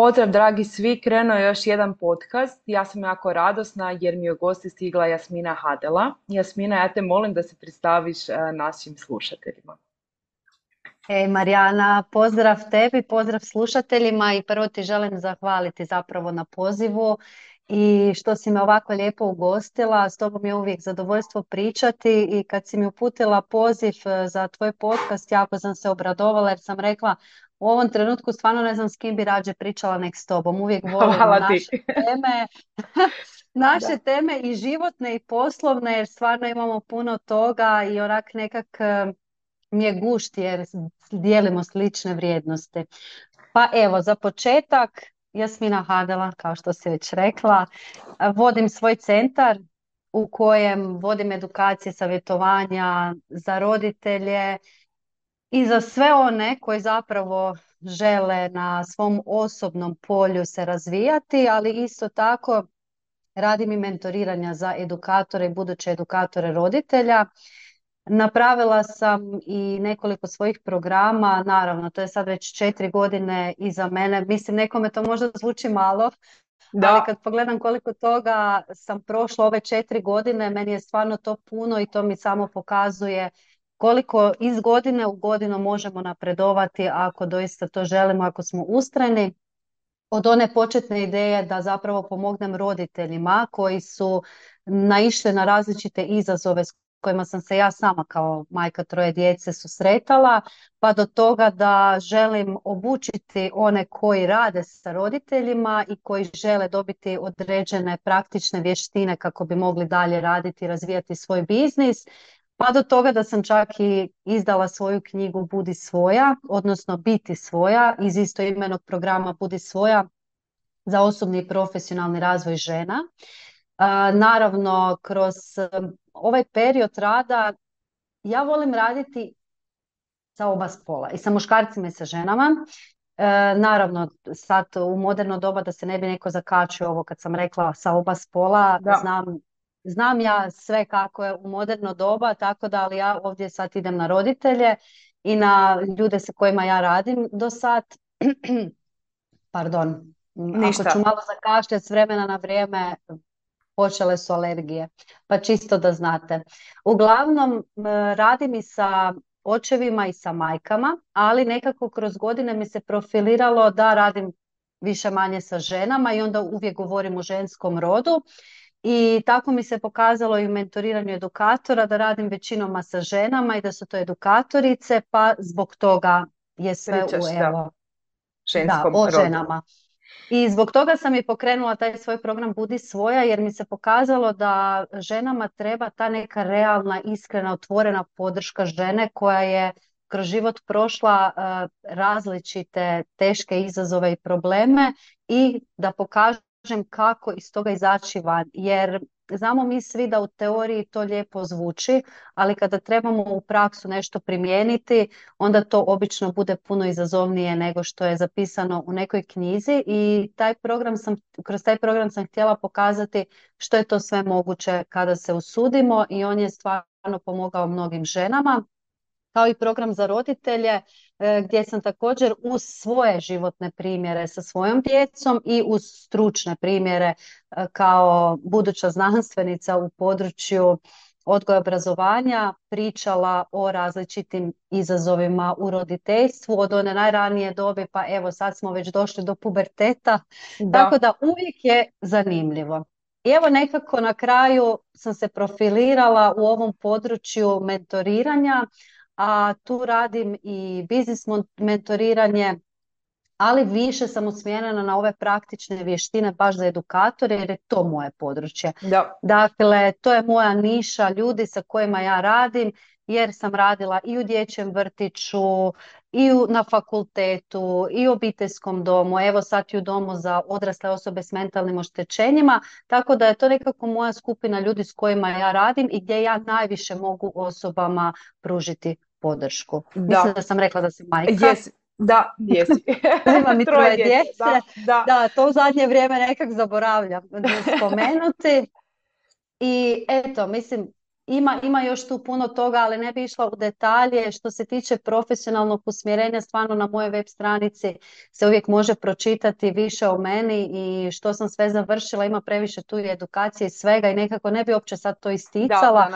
Pozdrav dragi svi, krenuo je još jedan podcast. Ja sam jako radosna jer mi je u gosti stigla Jasmina Hadela. Jasmina, ja te molim da se predstaviš e, našim slušateljima. Ej Marijana, pozdrav tebi, pozdrav slušateljima i prvo ti želim zahvaliti zapravo na pozivu i što si me ovako lijepo ugostila, s tobom je uvijek zadovoljstvo pričati i kad si mi uputila poziv e, za tvoj podcast, jako sam se obradovala jer sam rekla u ovom trenutku stvarno ne znam s kim bi rađe pričala nek s tobom. Uvijek volim naše teme, naše teme i životne i poslovne jer stvarno imamo puno toga i onak nekak eh, mi je gušt jer dijelimo slične vrijednosti. Pa evo, za početak, Jasmina Hadela, kao što si već rekla, vodim svoj centar u kojem vodim edukacije, savjetovanja za roditelje, i za sve one koji zapravo žele na svom osobnom polju se razvijati, ali isto tako radim i mentoriranja za edukatore i buduće edukatore roditelja. Napravila sam i nekoliko svojih programa, naravno to je sad već četiri godine iza mene. Mislim nekome to možda zvuči malo, da. ali kad pogledam koliko toga sam prošla ove četiri godine, meni je stvarno to puno i to mi samo pokazuje koliko iz godine u godinu možemo napredovati ako doista to želimo, ako smo ustrajni. Od one početne ideje da zapravo pomognem roditeljima koji su naišli na različite izazove s kojima sam se ja sama kao majka troje djece susretala, pa do toga da želim obučiti one koji rade sa roditeljima i koji žele dobiti određene praktične vještine kako bi mogli dalje raditi i razvijati svoj biznis pa do toga da sam čak i izdala svoju knjigu Budi svoja, odnosno Biti svoja iz istoimenog programa Budi svoja za osobni i profesionalni razvoj žena. Naravno, kroz ovaj period rada ja volim raditi sa oba spola i sa muškarcima i sa ženama. E, naravno, sad u moderno doba da se ne bi neko zakačio ovo kad sam rekla sa oba spola, da. znam Znam ja sve kako je u moderno doba, tako da ali ja ovdje sad idem na roditelje i na ljude sa kojima ja radim do sad. Pardon, Ništa. ako ću malo zakašljati s vremena na vrijeme, počele su alergije, pa čisto da znate. Uglavnom, radim i sa očevima i sa majkama, ali nekako kroz godine mi se profiliralo da radim više manje sa ženama i onda uvijek govorim o ženskom rodu i tako mi se pokazalo i u mentoriranju edukatora da radim većinom sa ženama i da su to edukatorice, pa zbog toga je sve u evo, da, o ženama. I zbog toga sam i pokrenula taj svoj program Budi svoja jer mi se pokazalo da ženama treba ta neka realna, iskrena, otvorena podrška žene koja je kroz život prošla uh, različite teške izazove i probleme i da pokaže kažem kako iz toga izaći van, jer znamo mi svi da u teoriji to lijepo zvuči, ali kada trebamo u praksu nešto primijeniti, onda to obično bude puno izazovnije nego što je zapisano u nekoj knjizi i taj program sam, kroz taj program sam htjela pokazati što je to sve moguće kada se usudimo i on je stvarno pomogao mnogim ženama kao i program za roditelje e, gdje sam također uz svoje životne primjere sa svojom djecom i uz stručne primjere e, kao buduća znanstvenica u području odgoja obrazovanja pričala o različitim izazovima u roditeljstvu od one najranije dobi pa evo sad smo već došli do puberteta tako da uvijek je zanimljivo. I evo nekako na kraju sam se profilirala u ovom području mentoriranja, a tu radim i biznis mentoriranje, ali više sam usmjerena na ove praktične vještine baš za edukatore jer je to moje područje. Da. Dakle, to je moja niša ljudi sa kojima ja radim jer sam radila i u dječjem vrtiću, i na fakultetu, i u obiteljskom domu, evo sad i u domu za odrasle osobe s mentalnim oštećenjima, tako da je to nekako moja skupina ljudi s kojima ja radim i gdje ja najviše mogu osobama pružiti podršku. Da. Mislim da sam rekla da sam majka. Da, jesi. Imam i troje djece. Da, da. da, to u zadnje vrijeme nekak zaboravljam spomenuti. I eto, mislim, ima, ima još tu puno toga, ali ne bi išla u detalje. Što se tiče profesionalnog usmjerenja, stvarno na mojoj web stranici se uvijek može pročitati više o meni i što sam sve završila. Ima previše tu i edukacije i svega i nekako ne bi uopće sad to isticala. Da,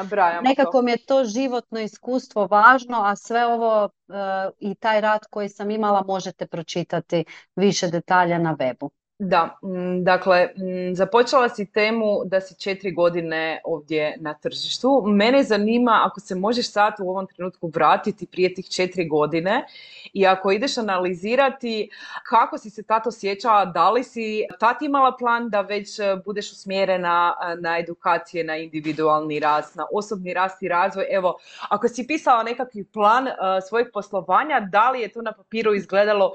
nekako mi je to životno iskustvo važno, a sve ovo uh, i taj rad koji sam imala možete pročitati više detalja na webu. Da, dakle, započela si temu da si četiri godine ovdje na tržištu. Mene zanima ako se možeš sad u ovom trenutku vratiti prije tih četiri godine i ako ideš analizirati kako si se tato osjećala, da li si tad imala plan da već e, budeš usmjerena e, na edukacije, na individualni rast, na osobni rast i razvoj. Evo, ako si pisala nekakvi plan uh, svojeg poslovanja, da li je to na papiru izgledalo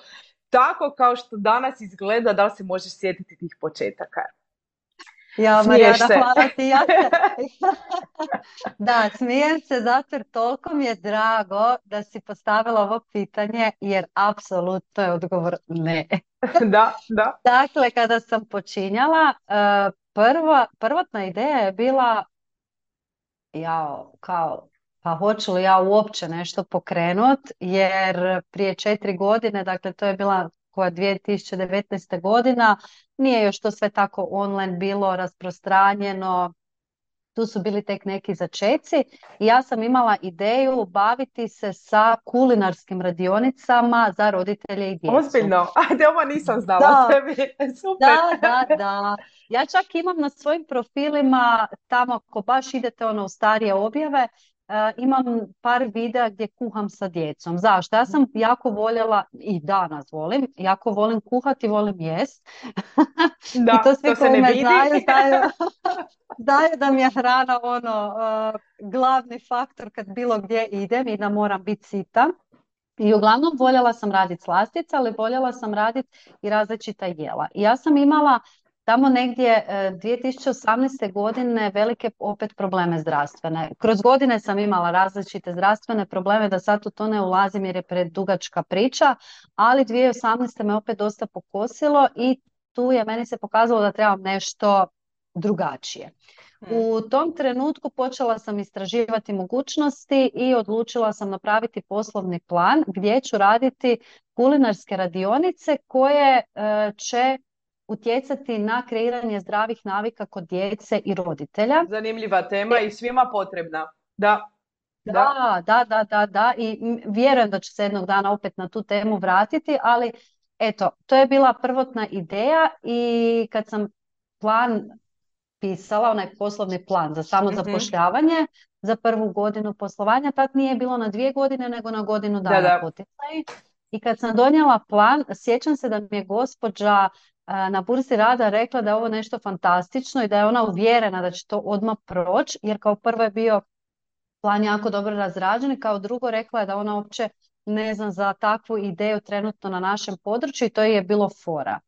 tako kao što danas izgleda, da li se možeš sjetiti tih početaka? Ja, Marijana, hvala ti. Ja da, smijem se zato jer toliko mi je drago da si postavila ovo pitanje, jer apsolutno je odgovor ne. da, da. Dakle, kada sam počinjala, eh, prva, prvotna ideja je bila ja, kao pa hoću li ja uopće nešto pokrenut, jer prije četiri godine, dakle to je bila koja 2019. godina, nije još to sve tako online bilo rasprostranjeno, tu su bili tek neki začeci i ja sam imala ideju baviti se sa kulinarskim radionicama za roditelje i djecu. Ozbiljno? Ajde, ovo nisam znala da. tebi. Super. Da, da, da. Ja čak imam na svojim profilima tamo ako baš idete ono u starije objave, imam par videa gdje kuham sa djecom. Zašto? Ja sam jako voljela, i danas volim, jako volim kuhati, volim jest. Da, I to svi to me znaju, znaju, da mi je hrana ono, uh, glavni faktor kad bilo gdje idem i da moram biti sita. I uglavnom voljela sam raditi slastice, ali voljela sam raditi i različita jela. I ja sam imala tamo negdje 2018. E, godine velike opet probleme zdravstvene. Kroz godine sam imala različite zdravstvene probleme, da sad u to ne ulazim jer je predugačka priča, ali 2018. me opet dosta pokosilo i tu je meni se pokazalo da trebam nešto drugačije. Hmm. U tom trenutku počela sam istraživati mogućnosti i odlučila sam napraviti poslovni plan gdje ću raditi kulinarske radionice koje e, će utjecati na kreiranje zdravih navika kod djece i roditelja. Zanimljiva tema i svima potrebna. Da. Da, da, da, da, da. I vjerujem da će se jednog dana opet na tu temu vratiti, ali eto, to je bila prvotna ideja i kad sam plan pisala, onaj poslovni plan za samo mhm. zapošljavanje, za prvu godinu poslovanja, tad nije bilo na dvije godine, nego na godinu dana da, poticaj. I kad sam donijela plan, sjećam se da mi je gospođa na burzi rada rekla da je ovo nešto fantastično i da je ona uvjerena da će to odmah proći, jer kao prvo je bio plan jako dobro razrađen i kao drugo rekla je da ona uopće ne zna za takvu ideju trenutno na našem području i to je bilo fora.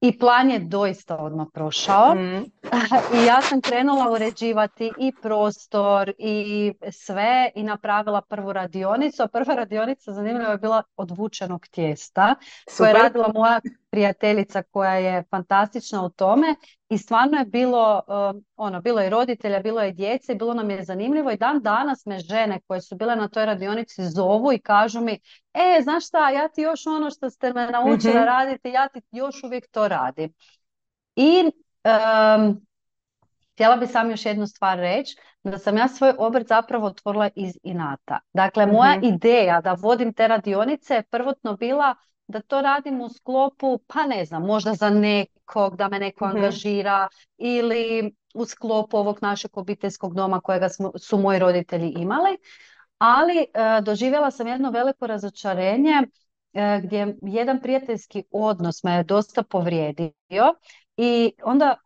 I plan je doista odmah prošao. Mm. I ja sam krenula uređivati i prostor i sve i napravila prvu radionicu. A prva radionica zanimljiva je bila odvučenog tijesta Super. je radila moja prijateljica koja je fantastična u tome i stvarno je bilo, um, ono, bilo je roditelja, bilo je djece, bilo nam je zanimljivo i dan danas me žene koje su bile na toj radionici zovu i kažu mi, e, znaš šta, ja ti još ono što ste me naučila mm raditi, ja ti još uvijek to radim. I um, htjela bi sam još jednu stvar reći, da sam ja svoj obrt zapravo otvorila iz inata. Dakle, moja mhm. ideja da vodim te radionice je prvotno bila da to radim u sklopu, pa ne znam, možda za nek nekog, da me neko Mhm. angažira ili u sklopu ovog našeg obiteljskog doma kojega smo, su moji roditelji imali. Ali e, doživjela sam jedno veliko razočarenje e, gdje jedan prijateljski odnos me je dosta povrijedio i onda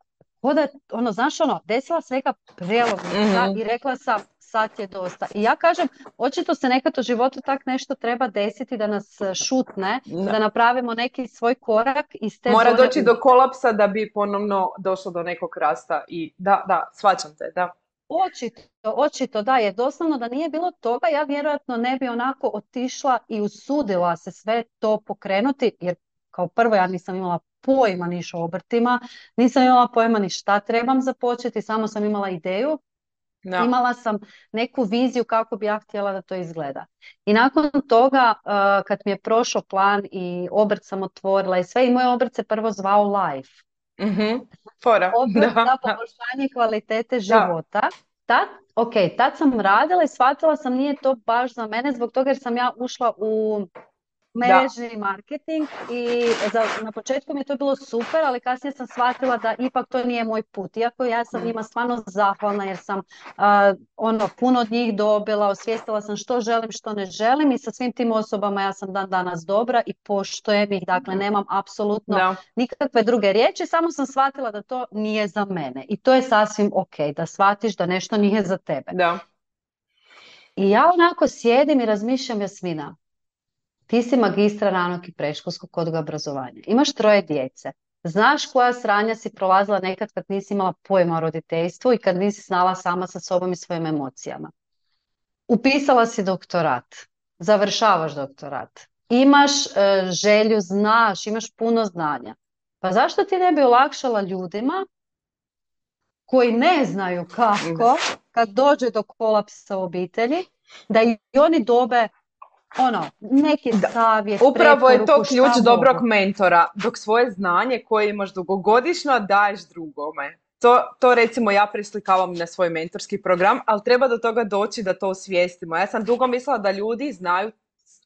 Koda, ono, znaš ono, desila se neka prelomnica Mhm. i rekla sam, sad je dosta. I ja kažem, očito se nekad u životu tak nešto treba desiti da nas e, šutne, Da. da napravimo neki svoj korak iz te Mora zone doći do kolapsa da bi ponovno došlo do nekog rasta i da, da, shvaćam te, da. Očito, očito da je doslovno da nije bilo toga, ja vjerojatno ne bi onako otišla i usudila se sve to pokrenuti, jer kao prvo ja nisam imala pojma niš o obrtima, nisam imala pojma ni šta trebam započeti, samo sam imala ideju, Da. imala sam neku viziju kako bi ja htjela da to izgleda. I nakon toga, uh, kad mi je prošao plan i obrt sam otvorila i sve, i moj obrt se prvo zvao Life. Mhm. Fora. Obrt Da, za da. poboljšanje kvalitete života. Tad, ok, tad sam radila i shvatila sam nije to baš za mene zbog toga jer sam ja ušla u mrežni marketing i za, na početku mi je to bilo super, ali kasnije sam shvatila da ipak to nije moj put. Iako ja sam Mm. njima stvarno zahvalna jer sam a, ono puno od njih dobila, osvijestila sam što želim, što ne želim i sa svim tim osobama ja sam dan danas dobra i poštujem ih, dakle nemam apsolutno Da. nikakve druge riječi, samo sam shvatila da to nije za mene i to je sasvim ok, da shvatiš da nešto nije za tebe. Da. I ja onako sjedim i razmišljam, Jasmina, ti si magistra ranog i predškolskog odgoja obrazovanja, imaš troje djece, znaš koja sranja si prolazila nekad kad nisi imala pojma o roditeljstvu i kad nisi znala sama sa sobom i svojim emocijama. Upisala si doktorat, završavaš doktorat, imaš e, želju, znaš, imaš puno znanja. Pa zašto ti ne bi olakšala ljudima koji ne znaju kako, kad dođe do kolapsa u obitelji, da i oni dobe ono, neki Da. savjet, Upravo je to ključ dobrog mogu. mentora, dok svoje znanje koje imaš dugogodišnjo daješ drugome. To, to recimo ja preslikavam na svoj mentorski program, ali treba do toga doći da to osvijestimo. Ja sam dugo mislila da ljudi znaju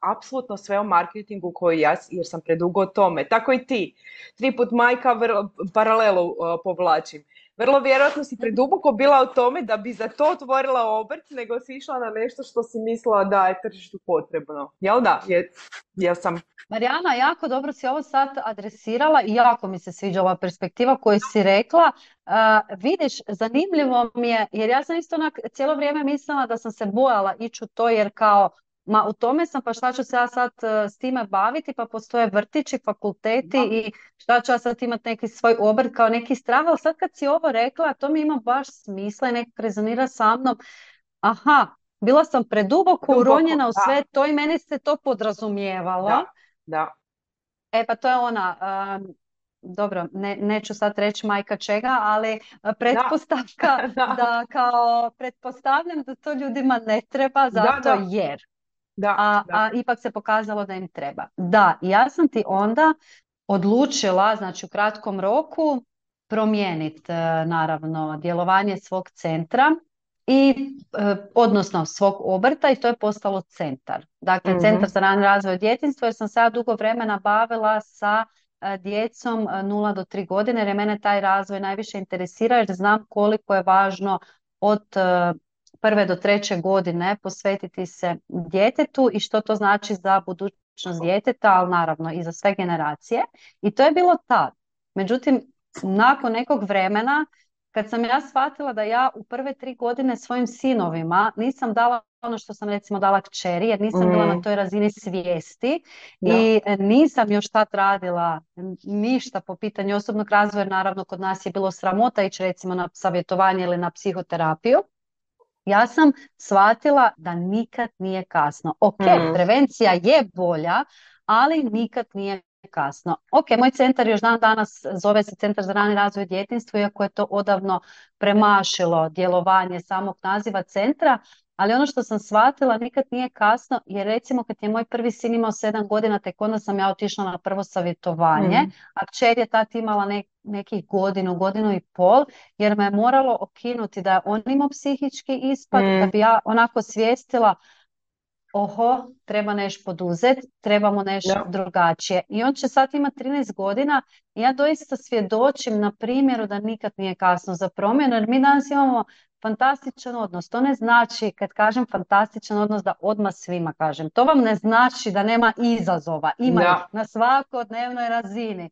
apsolutno sve o marketingu koji ja, jer sam predugo o tome. Tako i ti. Tri put majka vrlo, paralelu uh, povlačim. Vrlo vjerojatno si preduboko bila u tome da bi za to otvorila obrt, nego si išla na nešto što si mislila da je tržištu potrebno. Jel da? Je, jel sam Marijana, jako dobro si ovo sad adresirala i jako mi se sviđa ova perspektiva koju si rekla. Uh, vidiš, zanimljivo mi je, jer ja sam isto onak cijelo vrijeme mislila da sam se bojala ići u to jer kao Ma u tome sam, pa šta ću se ja sad uh, s time baviti, pa postoje vrtići, fakulteti i šta ću ja sad imati neki svoj obrt kao neki strah, ali sad kad si ovo rekla, to mi ima baš smisla i nekako rezonira sa mnom. Aha, bila sam preduboko Duboko, uronjena u da. sve to i meni se to podrazumijevalo. Da, da. E pa to je ona, um, dobro, ne, neću sad reći majka čega, ali uh, pretpostavka Da. da kao pretpostavljam da to ljudima ne treba zato jer. Da, A, da. a ipak se pokazalo da im treba. Da, ja sam ti onda odlučila, znači u kratkom roku, promijeniti naravno djelovanje svog centra i e, odnosno svog obrta i to je postalo centar. Dakle, Mhm. centar za rani razvoj djetinstva jer sam se ja dugo vremena bavila sa e, djecom e, 0 do 3 godine jer je mene taj razvoj najviše interesira jer znam koliko je važno od e, prve do treće godine posvetiti se djetetu i što to znači za budućnost djeteta, ali naravno i za sve generacije. I to je bilo tad. Međutim, nakon nekog vremena, kad sam ja shvatila da ja u prve tri godine svojim sinovima nisam dala ono što sam recimo dala kćeri, jer nisam bila Mm. na toj razini svijesti Da. i e, nisam još tad radila ništa po pitanju osobnog razvoja. Naravno, kod nas je bilo sramota ići recimo na savjetovanje ili na psihoterapiju. Ja sam shvatila da nikad nije kasno. Ok, Mm. prevencija je bolja, ali nikad nije kasno. Ok, moj centar još dan danas zove se Centar za rani razvoj djetinstva, iako je to odavno premašilo djelovanje samog naziva centra, ali ono što sam shvatila nikad nije kasno, jer recimo kad je moj prvi sin imao sedam godina, tek onda sam ja otišla na prvo savjetovanje, Mm. a kćer je tad imala ne- nekih godinu, godinu i pol, jer me je moralo okinuti da on imao psihički ispad, da Mm. bi ja onako svijestila oho, treba nešto poduzeti, trebamo nešto drugačije. I on će sad imati 13 godina i ja doista svjedočim na primjeru da nikad nije kasno za promjenu, jer mi danas imamo fantastičan odnos. To ne znači, kad kažem fantastičan odnos, da odmah svima kažem. To vam ne znači da nema izazova. Ima ih na svakodnevnoj razini.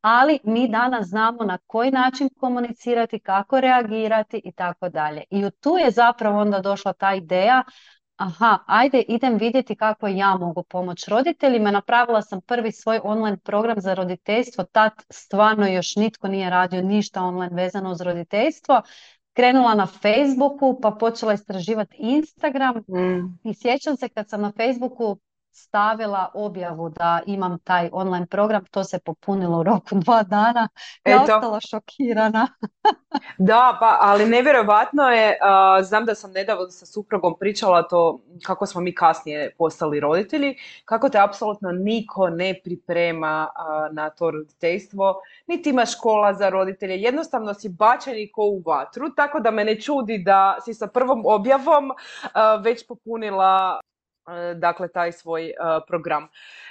Ali mi danas znamo na koji način komunicirati, kako reagirati i tako dalje. I tu je zapravo onda došla ta ideja aha, ajde idem vidjeti kako ja mogu pomoći roditeljima. Napravila sam prvi svoj online program za roditeljstvo, tad stvarno još nitko nije radio ništa online vezano uz roditeljstvo. Krenula na Facebooku, pa počela istraživati Instagram mm. i sjećam se kad sam na Facebooku stavila objavu da imam taj online program, to se popunilo u roku dva dana. Ja ostala šokirana. da, pa, ali nevjerojatno je, znam da sam nedavno sa suprugom pričala to kako smo mi kasnije postali roditelji, kako te apsolutno niko ne priprema na to roditeljstvo, niti ima škola za roditelje, jednostavno si bačeni ko u vatru, tako da me ne čudi da si sa prvom objavom već popunila dakle taj svoj e, program.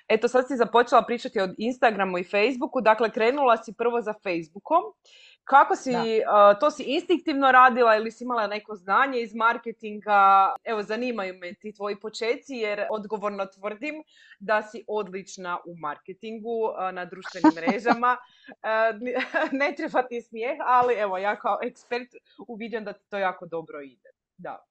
Eto sad si započela pričati o Instagramu i Facebooku, dakle krenula si prvo za Facebookom. Kako si, e, to si instinktivno radila ili si imala neko znanje iz marketinga? Evo, zanimaju me ti tvoji počeci jer odgovorno tvrdim da si odlična u marketingu na društvenim mrežama. ne treba ti smijeh, ali evo, ja kao ekspert uviđam da ti to jako dobro ide. Da.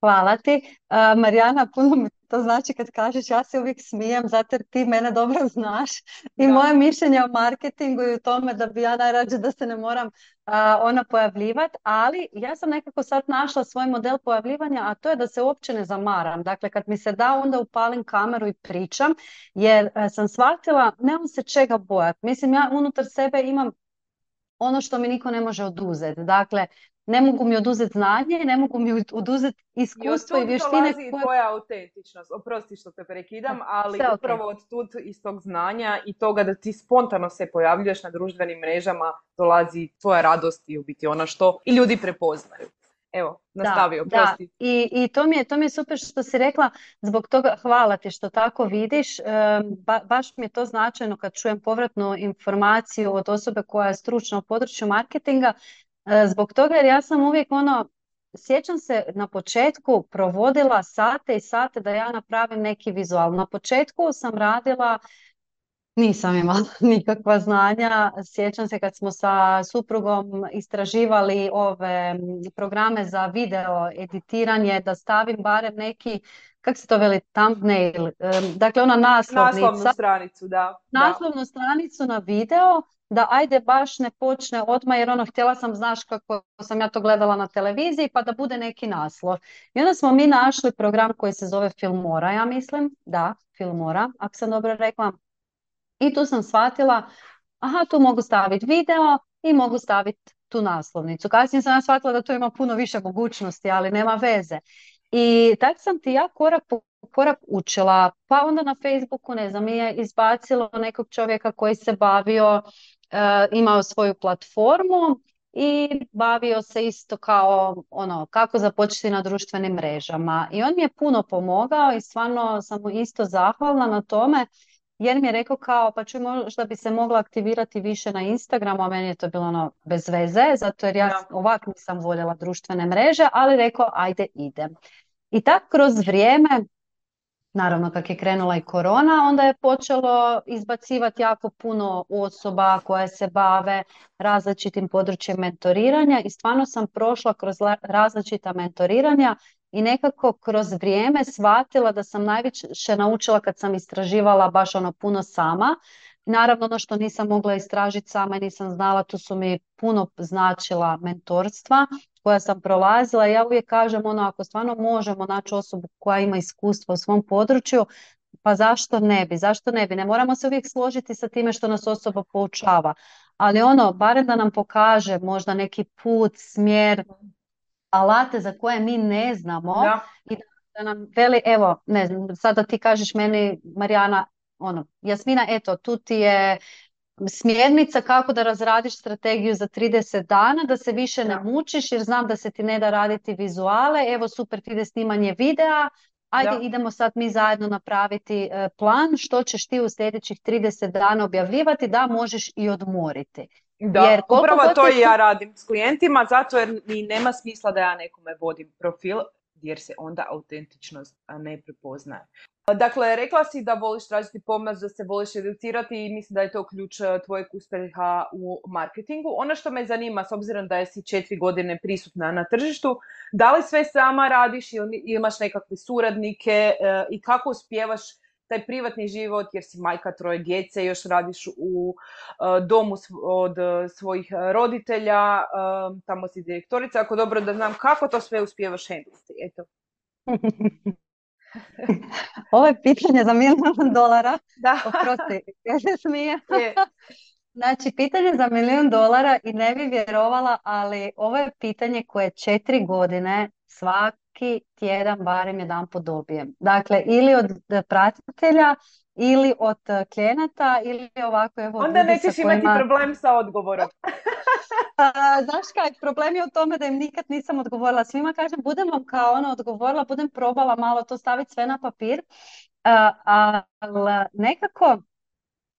Hvala ti. Marijana, puno mi to znači kad kažeš ja se uvijek smijem zato jer ti mene dobro znaš i moje mišljenje o marketingu i u tome da bi ja najrađe da se ne moram ona pojavljivati, ali ja sam nekako sad našla svoj model pojavljivanja, a to je da se uopće ne zamaram. Dakle, kad mi se da, onda upalim kameru i pričam, jer sam shvatila, nemam se čega bojati. Mislim, ja unutar sebe imam ono što mi niko ne može oduzeti. Dakle, ne mogu mi oduzeti znanje, ne mogu mi oduzeti iskustvo i, i vještine. I od tvoja autentičnost. Oprosti što te prekidam, ali upravo od tud iz tog znanja i toga da ti spontano se pojavljuješ na društvenim mrežama dolazi tvoja radost i u biti ono što i ljudi prepoznaju. Evo, nastavi, oprosti. Da. I, i to, mi je, to mi je super što si rekla, zbog toga hvala ti što tako vidiš. baš mi je to značajno kad čujem povratnu informaciju od osobe koja je stručna u području marketinga, zbog toga jer ja sam uvijek ono, sjećam se na početku provodila sate i sate da ja napravim neki vizual. Na početku sam radila nisam imala nikakva znanja. Sjećam se kad smo sa suprugom istraživali ove programe za video editiranje, da stavim barem neki, kako se to veli, thumbnail, dakle ona naslovnica. Naslovnu stranicu, da. Naslovnu stranicu na video da ajde baš ne počne odmah jer ono htjela sam znaš kako sam ja to gledala na televiziji pa da bude neki naslov. I onda smo mi našli program koji se zove Filmora, ja mislim, da, Filmora, ako sam dobro rekla. I tu sam shvatila, aha, tu mogu staviti video i mogu staviti tu naslovnicu. Kasnije sam ja shvatila da tu ima puno više mogućnosti, ali nema veze. I tako sam ti ja korak po korak učila, pa onda na Facebooku, ne znam, mi je izbacilo nekog čovjeka koji se bavio E, imao svoju platformu i bavio se isto kao ono kako započeti na društvenim mrežama i on mi je puno pomogao i stvarno sam mu isto zahvalna na tome jer mi je rekao kao pa čuj možda bi se mogla aktivirati više na Instagramu, a meni je to bilo ono bez veze, zato jer ja ja. ovako nisam voljela društvene mreže, ali rekao ajde idem. I tako kroz vrijeme Naravno, kak je krenula i korona, onda je počelo izbacivati jako puno osoba koje se bave različitim područjem mentoriranja i stvarno sam prošla kroz različita mentoriranja i nekako kroz vrijeme shvatila da sam najviše naučila kad sam istraživala baš ono puno sama. Naravno, ono što nisam mogla istražiti sama i nisam znala, tu su mi puno značila mentorstva koja sam prolazila. Ja uvijek kažem ono, ako stvarno možemo naći osobu koja ima iskustvo u svom području, pa zašto ne bi? Zašto ne bi? Ne moramo se uvijek složiti sa time što nas osoba poučava. Ali ono, barem da nam pokaže možda neki put, smjer, alate za koje mi ne znamo i da nam veli, evo, ne znam, sada ti kažeš meni, Marijana, ono, Jasmina, eto, tu ti je smjernica kako da razradiš strategiju za 30 dana, da se više ne mučiš jer znam da se ti ne da raditi vizuale, evo super ti ide snimanje videa, ajde idemo sad mi zajedno napraviti e, plan što ćeš ti u sljedećih 30 dana objavljivati da možeš i odmoriti. Da, jer upravo to i ja radim s klijentima, zato jer mi nema smisla da ja nekome vodim profil, jer se onda autentičnost ne prepoznaje. Dakle, rekla si da voliš tražiti pomoć, da se voliš educirati i mislim da je to ključ e, tvojeg uspjeha u marketingu. Ono što me zanima, s obzirom da si četiri godine prisutna na tržištu, da li sve sama radiš ili imaš nekakve suradnike e, i kako uspijevaš taj privatni život jer si majka troje djece, još radiš u e, domu od svojih roditelja, tamo si direktorica, ako dobro da znam kako to sve uspijevaš handliti. Eto. Ovo je pitanje za milijun dolara. Da. Oprosti, ja se smije. Znači, pitanje za milijun dolara i ne bi vjerovala, ali ovo je pitanje koje četiri godine svaki tjedan barem jedan dobijem. Dakle, ili od pratitelja, ili od klijenata, ili ovako evo... Onda nećeš imati problem sa odgovorom. znaš kaj, problem je u tome da im nikad nisam odgovorila. Svima kažem, budem vam kao ono odgovorila, budem probala malo to staviti sve na papir, ali nekako,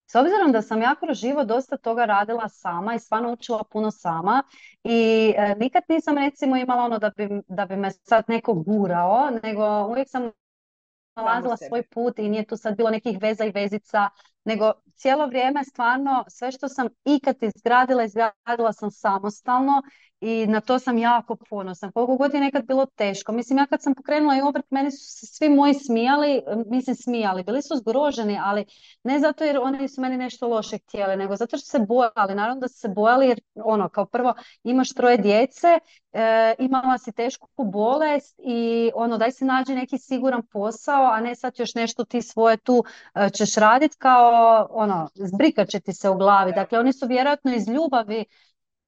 s obzirom da sam ja kroz život dosta toga radila sama i stvarno učila puno sama i e, nikad nisam recimo imala ono da bi, da bi me sad neko gurao, nego uvijek sam nalazila svoj put i nije tu sad bilo nekih veza i vezica, nego cijelo vrijeme stvarno sve što sam ikad izgradila, izgradila sam samostalno i na to sam jako ponosna. Koliko god je nekad bilo teško. Mislim, ja kad sam pokrenula i obrt, meni su se svi moji smijali, mislim smijali, bili su zgroženi, ali ne zato jer oni su meni nešto loše htjeli, nego zato što se bojali. Naravno da su se bojali jer ono, kao prvo imaš troje djece, e, imala si tešku bolest i ono, daj se nađi neki siguran posao, a ne sad još nešto ti svoje tu e, ćeš raditi kao ono, zbrikat će ti se u glavi. Dakle, oni su vjerojatno iz ljubavi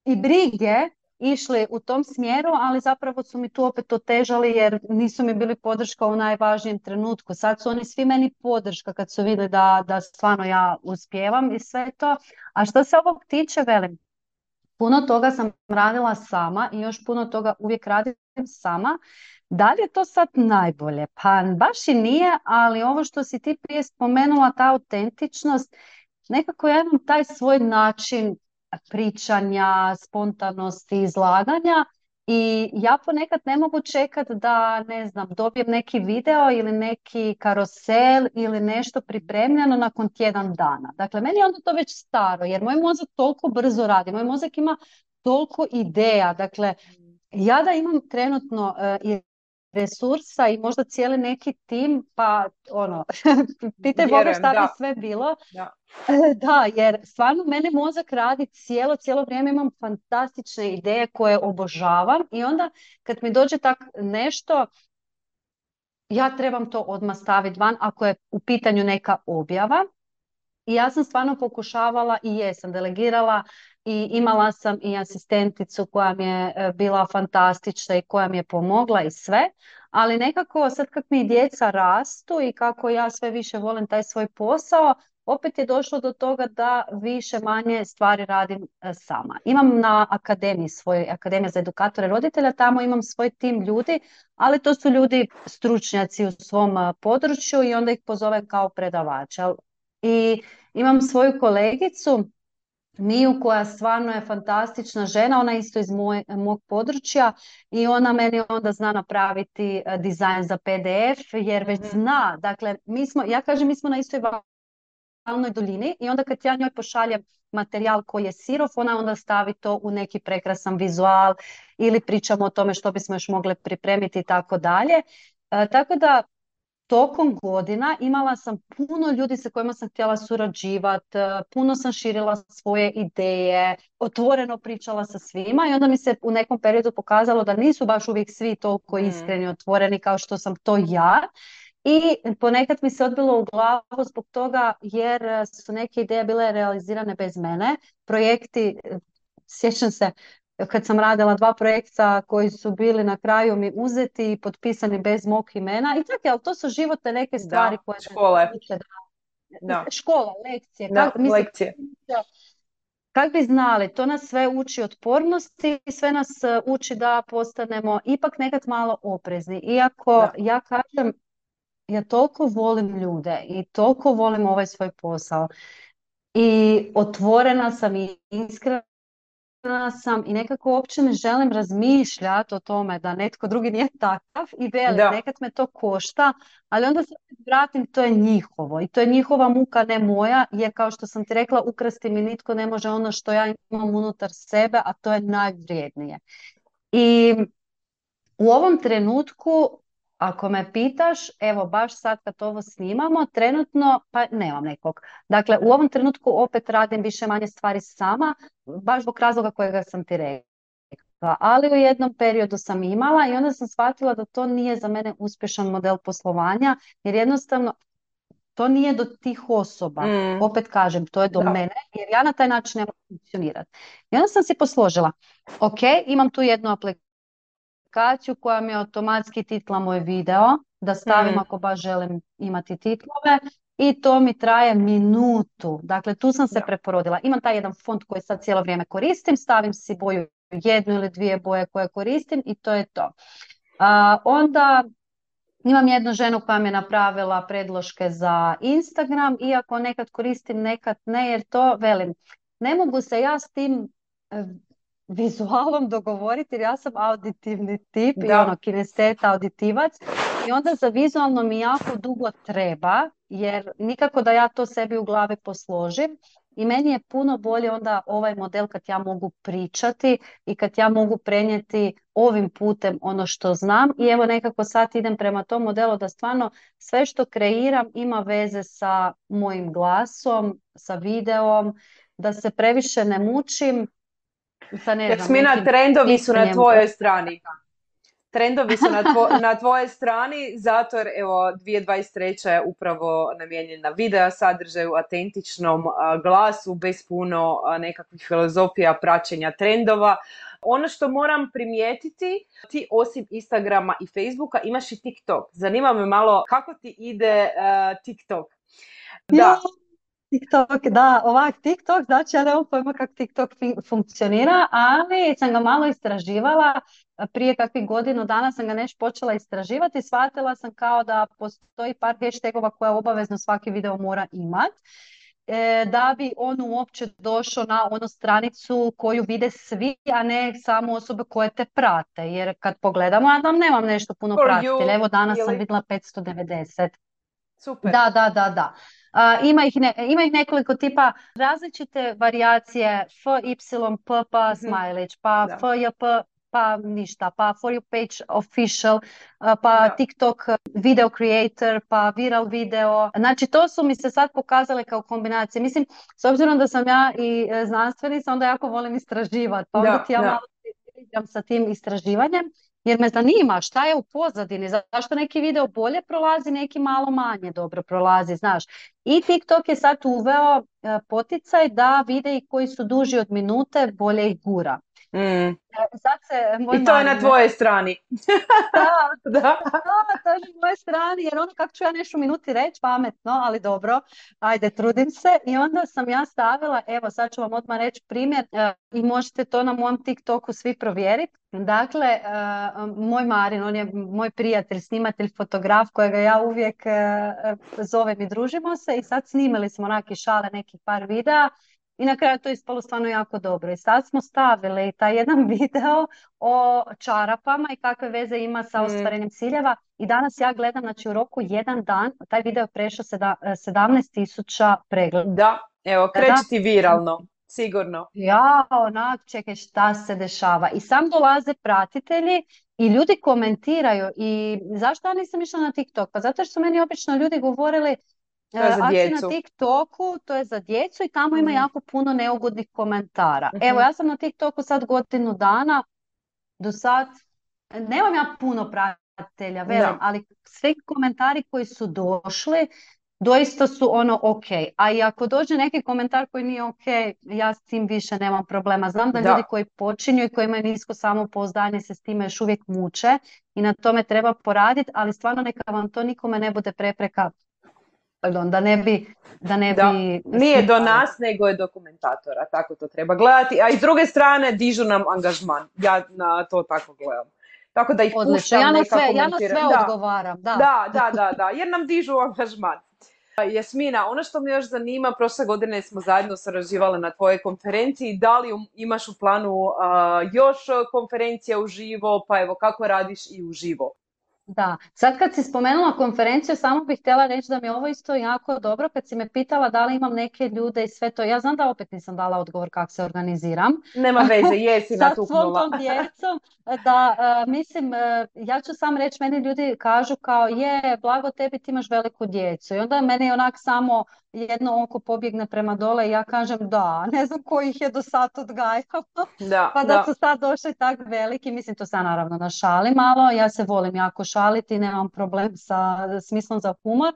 i brige išli u tom smjeru, ali zapravo su mi tu opet otežali jer nisu mi bili podrška u najvažnijem trenutku. Sad su oni svi meni podrška kad su vidjeli da, da stvarno ja uspijevam i sve to. A što se ovog tiče, velim, puno toga sam radila sama i još puno toga uvijek radim sama. Da li je to sad najbolje? Pa baš i nije, ali ovo što si ti prije spomenula, ta autentičnost, nekako ja imam taj svoj način pričanja, spontanosti, izlaganja i ja ponekad ne mogu čekati da, ne znam, dobijem neki video ili neki karosel ili nešto pripremljeno nakon tjedan dana. Dakle, meni je onda to već staro jer moj mozak toliko brzo radi, moj mozak ima toliko ideja. Dakle, ja da imam trenutno uh, resursa i možda cijeli neki tim, pa ono, pitaj Boga šta bi sve bilo. Da. da, jer stvarno mene mozak radi cijelo, cijelo vrijeme imam fantastične ideje koje obožavam i onda kad mi dođe tak nešto, ja trebam to odmah staviti van ako je u pitanju neka objava. I ja sam stvarno pokušavala i jesam delegirala i imala sam i asistenticu koja mi je e, bila fantastična i koja mi je pomogla i sve, ali nekako sad kak mi djeca rastu i kako ja sve više volim taj svoj posao, opet je došlo do toga da više manje stvari radim e, sama. Imam na akademiji svoj akademija za edukatore roditelja, tamo imam svoj tim ljudi, ali to su ljudi stručnjaci u svom e, području i onda ih pozovem kao predavača. I imam svoju kolegicu Miju koja stvarno je fantastična žena, ona isto iz moj, mog područja i ona meni onda zna napraviti e, dizajn za PDF jer već mhm. zna, dakle mi smo, ja kažem mi smo na istoj valnoj duljini i onda kad ja njoj pošaljem materijal koji je sirov, ona onda stavi to u neki prekrasan vizual ili pričamo o tome što bismo još mogli pripremiti i tako dalje. E, tako da tokom godina imala sam puno ljudi sa kojima sam htjela surađivati, e, puno sam širila svoje ideje, otvoreno pričala sa svima i onda mi se u nekom periodu pokazalo da nisu baš uvijek svi toliko mm. iskreni, otvoreni kao što sam to ja. I ponekad mi se odbilo u glavu zbog toga jer su neke ideje bile realizirane bez mene. Projekti, e, sjećam se, kad sam radila dva projekta koji su bili na kraju mi uzeti i potpisani bez mog imena i tako, ali to su životne neke stvari da, koje škole. Da. Škola, lekcije. Da, mislim, lekcije. Kak bi znali, to nas sve uči otpornosti i sve nas e, uči da postanemo ipak nekad malo oprezni. Iako ja kažem, ja toliko volim ljude i toliko volim ovaj svoj posao i otvorena sam i iskrena sam i nekako uopće ne želim razmišljati o tome da netko drugi nije takav i velim, nekad me to košta, ali onda se vratim, to je njihovo i to je njihova muka, ne moja, jer kao što sam ti rekla, ukrasti mi nitko ne može ono što ja imam unutar sebe, a to je najvrijednije. I u ovom trenutku ako me pitaš, evo baš sad kad ovo snimamo, trenutno pa nemam nekog. Dakle, u ovom trenutku opet radim više manje stvari sama, baš zbog razloga kojega sam ti rekla. Ali u jednom periodu sam imala i onda sam shvatila da to nije za mene uspješan model poslovanja, jer jednostavno to nije do tih osoba. Mm. Opet kažem, to je do mene, jer ja na taj način ne mogu funkcionirati. I onda sam si posložila, ok, imam tu jednu aplikaciju aplikaciju koja mi automatski titla moj video, da stavim mm. ako baš želim imati titlove i to mi traje minutu. Dakle, tu sam se preporodila. Imam taj jedan font koji sad cijelo vrijeme koristim, stavim si boju jednu ili dvije boje koje koristim i to je to. A, onda imam jednu ženu koja mi je napravila predloške za Instagram, iako nekad koristim, nekad ne, jer to velim. Ne mogu se ja s tim vizualom dogovoriti jer ja sam auditivni tip da. i ono kinesteta, auditivac. I onda za vizualno mi jako dugo treba jer nikako da ja to sebi u glavi posložim. I meni je puno bolje onda ovaj model kad ja mogu pričati i kad ja mogu prenijeti ovim putem ono što znam. I evo nekako sad idem prema tom modelu da stvarno sve što kreiram ima veze sa mojim glasom, sa videom, da se previše ne mučim sa ne Jasmina, trendovi su na tvojoj strani. Trendovi su na, tvo, na tvojoj strani, zato jer evo 2023. je upravo namijenjena videa sadržaju, autentičnom glasu, bez puno nekakvih filozofija praćenja trendova. Ono što moram primijetiti, ti osim Instagrama i Facebooka imaš i TikTok. Zanima me malo kako ti ide uh, TikTok. Da. TikTok, da, ovak TikTok, znači ja nemam pojma kako TikTok funkcionira, ali sam ga malo istraživala, prije kakvih godinu dana sam ga nešto počela istraživati shvatila sam kao da postoji par hashtagova koja obavezno svaki video mora imat e, da bi on uopće došao na onu stranicu koju vide svi, a ne samo osobe koje te prate. Jer kad pogledamo, ja tam nemam nešto puno pratitelja. Evo danas sam vidjela 590. Super. Da, da, da, da ima, ih ima ih nekoliko tipa različite varijacije F, Y, P, pa mm smilage, pa F, J, P, pa ništa, pa For You Page Official, pa TikTok Video Creator, pa Viral Video. Znači to su mi se sad pokazale kao kombinacije. Mislim, s obzirom da sam ja i e, znanstvenica, onda jako volim istraživati. Pa onda ti ja malo sa tim istraživanjem jer me zanima šta je u pozadini, zašto neki video bolje prolazi, neki malo manje dobro prolazi, znaš. I TikTok je sad uveo e, poticaj da videi koji su duži od minute bolje ih gura. Mm. E, I to je na tvojoj strani. da, da. da, to je na tvojoj strani, jer ono kako ću ja nešto minuti reći, pametno, ali dobro, ajde, trudim se. I onda sam ja stavila, evo sad ću vam odmah reći primjer e, i možete to na mom TikToku svi provjeriti. Dakle, e, moj Marin, on je moj prijatelj, snimatelj, fotograf kojega ja uvijek zovem i družimo se i sad snimali smo onaki šale nekih par videa i na kraju to je ispalo stvarno jako dobro. I sad smo stavili taj jedan video o čarapama i kakve veze ima sa mm. ostvarenjem ciljeva. I danas ja gledam, znači u roku jedan dan, taj video je prešao 17 tisuća pregleda. Da, evo, kreći ti viralno. Sigurno. Ja, onak, čekaj šta se dešava. I sam dolaze pratitelji i ljudi komentiraju. I zašto ja nisam išla na TikTok? Pa zato što su meni obično ljudi govorili to je za djecu. na TikToku, to je za djecu i tamo ima mm. jako puno neugodnih komentara. Mhm. Evo, ja sam na TikToku sad godinu dana, do sad, nemam ja puno pratitelja, velim, ali svi komentari koji su došli, doista su ono ok. A i ako dođe neki komentar koji nije ok, ja s tim više nemam problema. Znam da, ljudi koji počinju i koji imaju nisko samopouzdanje se s time još uvijek muče i na tome treba poraditi, ali stvarno neka vam to nikome ne bude prepreka pardon, da ne bi... Da ne da, bi nije do nas, nego je dokumentatora, tako to treba gledati. A i s druge strane, dižu nam angažman. Ja na to tako gledam. tako da ih Odlično. puštam ja na sve, ja na sve odgovaram. Da. da, da, da, da, jer nam dižu angažman. Jasmina, ono što me još zanima, prošle godine smo zajedno sarađivali na tvojoj konferenciji. Da li imaš u planu još konferencija uživo, pa evo kako radiš i uživo? Da, sad kad si spomenula konferenciju, samo bih htjela reći da mi je ovo isto jako dobro kad si me pitala da li imam neke ljude i sve to. Ja znam da opet nisam dala odgovor kako se organiziram. Nema veze, jesi Sa svom tom djecom. Da, e, mislim, e, ja ću sam reći, meni ljudi kažu kao je, blago tebi ti imaš veliku djecu. I onda meni onak samo jedno oko pobjegne prema dole i ja kažem da, ne znam koji ih je do sad odgajao. Da, pa da, su sad došli tak veliki, mislim to sad naravno na šali malo, ja se volim jako šaliti, nemam problem sa smislom za humor,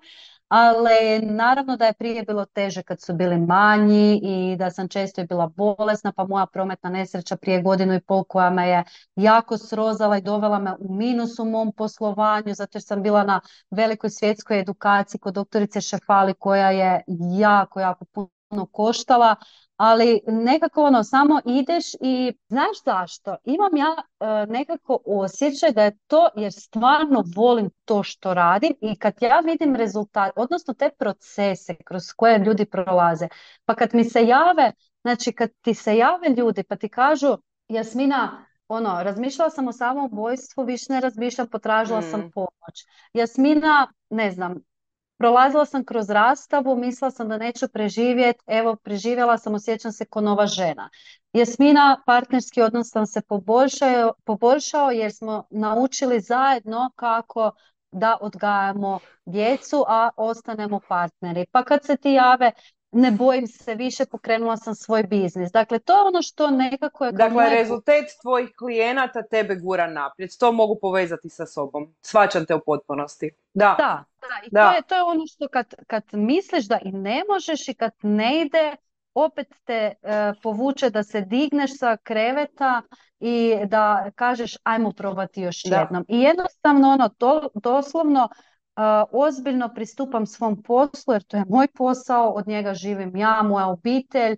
ali naravno da je prije bilo teže kad su bili manji i da sam često i bila bolesna, pa moja prometna nesreća prije godinu i pol koja me je jako srozala i dovela me u minus u mom poslovanju, zato jer sam bila na velikoj svjetskoj edukaciji kod doktorice Šefali koja je jako, jako puno koštala ali nekako ono samo ideš i znaš zašto? Imam ja e, nekako osjećaj da je to jer stvarno volim to što radim i kad ja vidim rezultat, odnosno te procese kroz koje ljudi prolaze, pa kad mi se jave, znači kad ti se jave ljudi pa ti kažu Jasmina, ono, razmišljala sam o samoubojstvu, više ne razmišljam, potražila sam mm. pomoć. Jasmina, ne znam, Prolazila sam kroz rastavu, mislila sam da neću preživjeti, evo preživjela sam, osjećam se kao nova žena. Jasmina, partnerski odnos sam se poboljšao, poboljšao jer smo naučili zajedno kako da odgajamo djecu, a ostanemo partneri. Pa kad se ti jave, ne bojim se više, pokrenula sam svoj biznis. Dakle, to je ono što nekako je... Dakle, rezultat tvojih klijenata tebe gura naprijed. To mogu povezati sa sobom. Svačam te u potpunosti. Da. Da, da. I To, je, to je ono što kad, kad misliš da i ne možeš i kad ne ide, opet te e, povuče da se digneš sa kreveta i da kažeš ajmo probati još jednom. I jednostavno ono, to, doslovno ozbiljno pristupam svom poslu jer to je moj posao, od njega živim ja, moja obitelj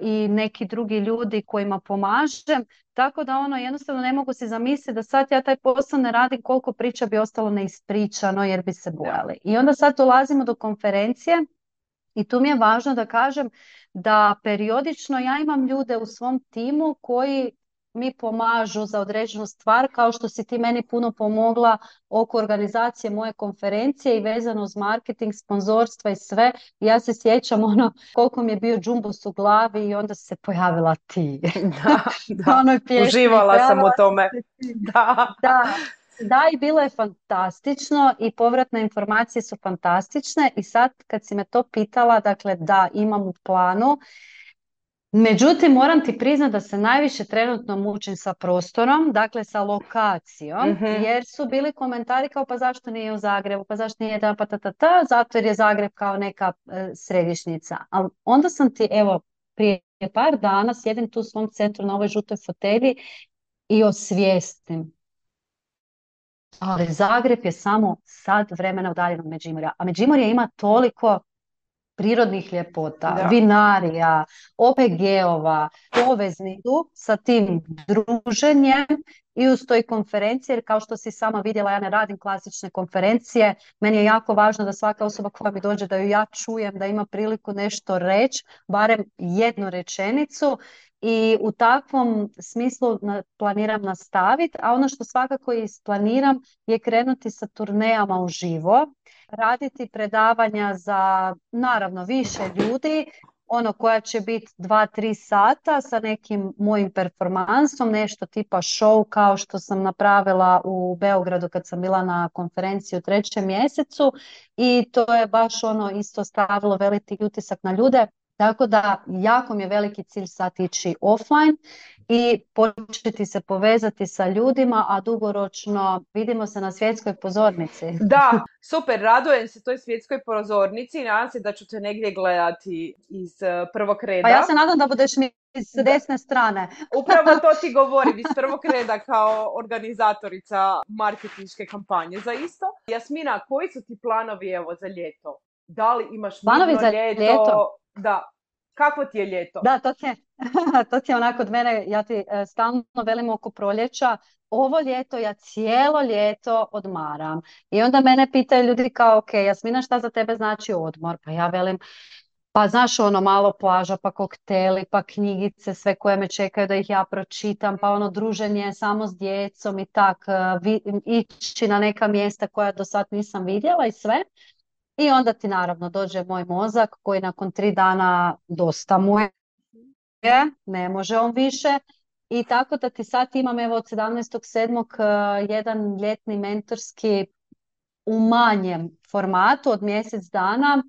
i neki drugi ljudi kojima pomažem. Tako da ono jednostavno ne mogu si zamisliti da sad ja taj posao ne radim koliko priča bi ostalo neispričano jer bi se bojali. I onda sad dolazimo do konferencije i tu mi je važno da kažem da periodično ja imam ljude u svom timu koji mi pomažu za određenu stvar, kao što si ti meni puno pomogla oko organizacije moje konferencije i vezano uz marketing, sponzorstva i sve. Ja se sjećam ono koliko mi je bio džumbus u glavi i onda se pojavila ti. Da, da. uživala sam u tome. Da. da. Da, i bilo je fantastično i povratne informacije su fantastične i sad kad si me to pitala, dakle da, imam u planu Međutim, moram ti priznati da se najviše trenutno mučim sa prostorom, dakle sa lokacijom, mhm. jer su bili komentari kao pa zašto nije u Zagrebu, pa zašto nije jedan pa ta, ta, ta, zato jer je Zagreb kao neka e, središnjica. Ali onda sam ti, evo, prije par dana sjedim tu u svom centru na ovoj žutoj fotelji i osvijestim. Ali Zagreb je samo sad vremena udaljenog Međimurja. A Međimurje ima toliko prirodnih ljepota, vinarija, OPG-ova, poveznicu sa tim druženjem i uz toj konferencije, jer kao što si sama vidjela, ja ne radim klasične konferencije, meni je jako važno da svaka osoba koja mi dođe, da ju ja čujem, da ima priliku nešto reći, barem jednu rečenicu i u takvom smislu planiram nastaviti, a ono što svakako isplaniram je krenuti sa turnejama u živo, raditi predavanja za naravno više ljudi, ono koja će biti dva, tri sata sa nekim mojim performansom, nešto tipa show kao što sam napravila u Beogradu kad sam bila na konferenciji u trećem mjesecu. I to je baš ono isto stavilo veliki utisak na ljude tako da jako mi je veliki cilj sad ići offline i početi se povezati sa ljudima, a dugoročno vidimo se na svjetskoj pozornici. Da, super, radujem se toj svjetskoj pozornici i nadam se da ću te negdje gledati iz eh, prvog reda. Pa ja se nadam da budeš mi iz desne strane. Upravo to ti govorim iz prvog reda kao organizatorica marketinške kampanje za isto. Jasmina, koji su ti planovi evo za ljeto? Da li imaš planovi za ljeto? Da. Kakvo ti je ljeto? Da, to ti je, to ti je onako od mene, ja ti e, stalno velim oko proljeća, ovo ljeto ja cijelo ljeto odmaram. I onda mene pitaju ljudi kao, ok, Jasmina, šta za tebe znači odmor? Pa ja velim, pa znaš ono malo plaža, pa kokteli, pa knjigice, sve koje me čekaju da ih ja pročitam, pa ono druženje samo s djecom i tak, e, ići na neka mjesta koja do sad nisam vidjela i sve. I onda ti naravno dođe moj mozak koji nakon tri dana dosta mu je, ne može on više. I tako da ti sad imam evo od 17.7. E, jedan ljetni mentorski u manjem formatu od mjesec dana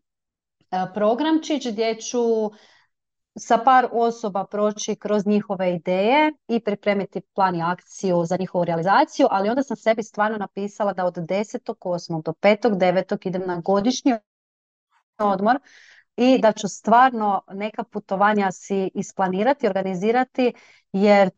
e, programčić gdje ću sa par osoba proći kroz njihove ideje i pripremiti plan i akciju za njihovu realizaciju, ali onda sam sebi stvarno napisala da od 10.8. do 5.9. idem na godišnji odmor i da ću stvarno neka putovanja si isplanirati, organizirati, jer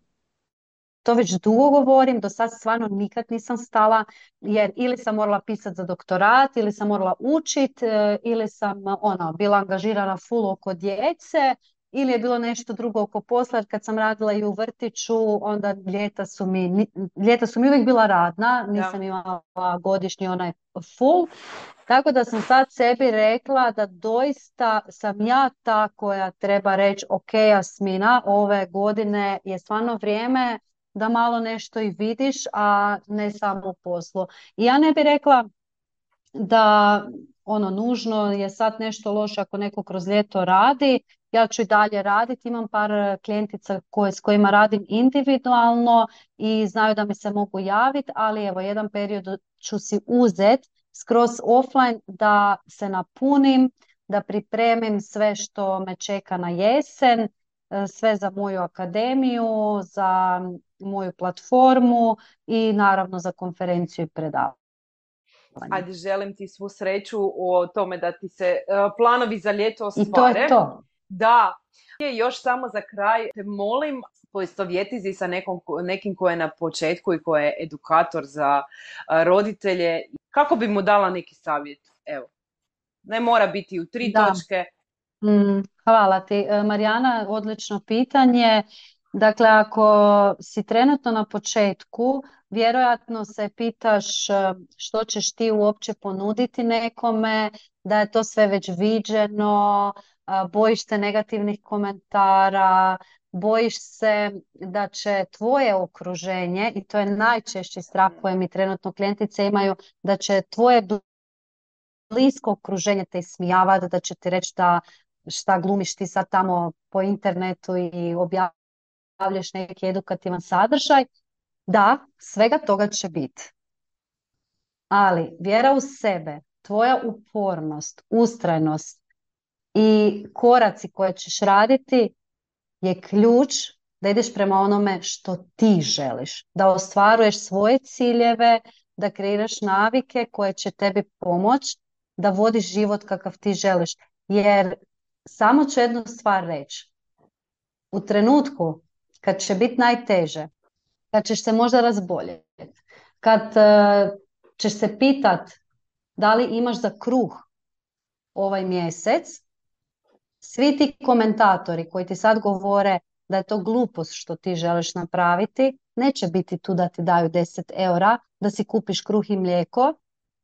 to već dugo govorim, do sad stvarno nikad nisam stala, jer ili sam morala pisati za doktorat, ili sam morala učit, e, ili sam ona, bila angažirana full oko djece, ili je bilo nešto drugo oko posla, jer kad sam radila i u vrtiću, onda ljeta su mi, ljeta su mi uvijek bila radna, nisam imala godišnji onaj full, tako da sam sad sebi rekla da doista sam ja ta koja treba reći, ok Jasmina, ove godine je stvarno vrijeme da malo nešto i vidiš, a ne samo u poslu. I ja ne bih rekla da ono nužno je sad nešto loše ako neko kroz ljeto radi, ja ću i dalje raditi, imam par klijentica koje, s kojima radim individualno i znaju da mi se mogu javiti, ali evo jedan period ću si uzeti skroz offline da se napunim, da pripremim sve što me čeka na jesen, e, sve za moju akademiju, za moju platformu i naravno za konferenciju i predavanje. Ajde, želim ti svu sreću o tome da ti se e, planovi za ljeto ostvare. I to je to. Da. Još samo za kraj te molim poistovjeti sa nekom, nekim ko je na početku i ko je edukator za roditelje. Kako bi mu dala neki savjet? Evo. Ne mora biti u tri točke. Mm, hvala ti. E, Marijana, odlično pitanje. Dakle, ako si trenutno na početku, vjerojatno se pitaš e, što ćeš ti uopće ponuditi nekome, da je to sve već viđeno, bojiš se negativnih komentara, bojiš se da će tvoje okruženje, i to je najčešći strah koje mi trenutno klijentice imaju, da će tvoje blisko okruženje te ismijavati, da će ti reći da šta glumiš ti sad tamo po internetu i objavljaš neki edukativan sadržaj. Da, svega toga će biti. Ali vjera u sebe, tvoja upornost, ustrajnost i koraci koje ćeš raditi je ključ da ideš prema onome što ti želiš, da ostvaruješ svoje ciljeve, da kreiraš navike koje će tebi pomoći da vodiš život kakav ti želiš. Jer samo ću jednu stvar reći. U trenutku kad će biti najteže, kad ćeš se možda razboljeti, kad uh, ćeš se pitat da li imaš za kruh ovaj mjesec, svi ti komentatori koji ti sad govore da je to glupost što ti želiš napraviti, neće biti tu da ti daju 10 eura, da si kupiš kruh i mlijeko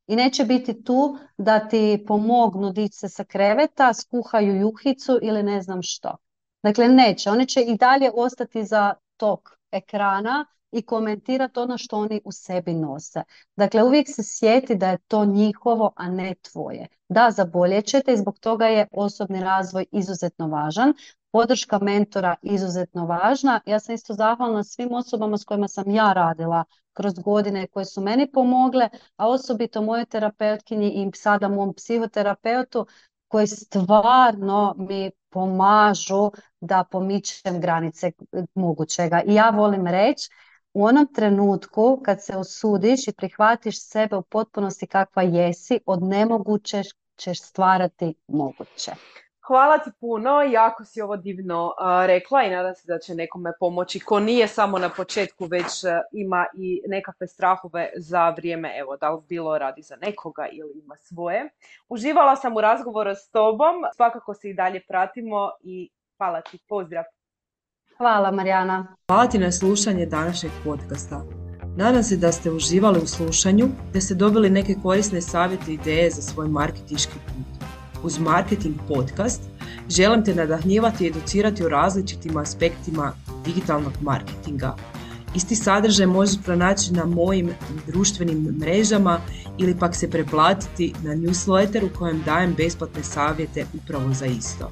i neće biti tu da ti pomognu dići se sa kreveta, skuhaju juhicu ili ne znam što. Dakle, neće. Oni će i dalje ostati za tog ekrana i komentirati ono što oni u sebi nose. Dakle, uvijek se sjeti da je to njihovo, a ne tvoje. Da, zaboljet ćete i zbog toga je osobni razvoj izuzetno važan. Podrška mentora izuzetno važna. Ja sam isto zahvalna svim osobama s kojima sam ja radila kroz godine koje su meni pomogle, a osobito mojoj terapeutkinji i sada mom psihoterapeutu koji stvarno mi pomažu da pomičem granice mogućega. I ja volim reći u onom trenutku kad se osudiš i prihvatiš sebe u potpunosti kakva jesi, od nemoguće ćeš stvarati moguće. Hvala ti puno, jako si ovo divno rekla i nadam se da će nekome pomoći ko nije samo na početku, već ima i nekakve strahove za vrijeme, evo, da li bilo radi za nekoga ili ima svoje. Uživala sam u razgovoru s tobom, svakako se i dalje pratimo i Hvala ti, pozdrav. Hvala Marijana. Hvala ti na slušanje današnjeg podcasta. Nadam se da ste uživali u slušanju, da ste dobili neke korisne savjete i ideje za svoj marketinški put. Uz Marketing podcast želim te nadahnjivati i educirati o različitim aspektima digitalnog marketinga. Isti sadržaj možeš pronaći na mojim društvenim mrežama ili pak se preplatiti na newsletter u kojem dajem besplatne savjete upravo za isto.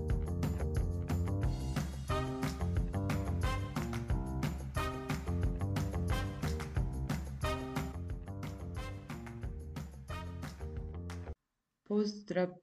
Pozdrav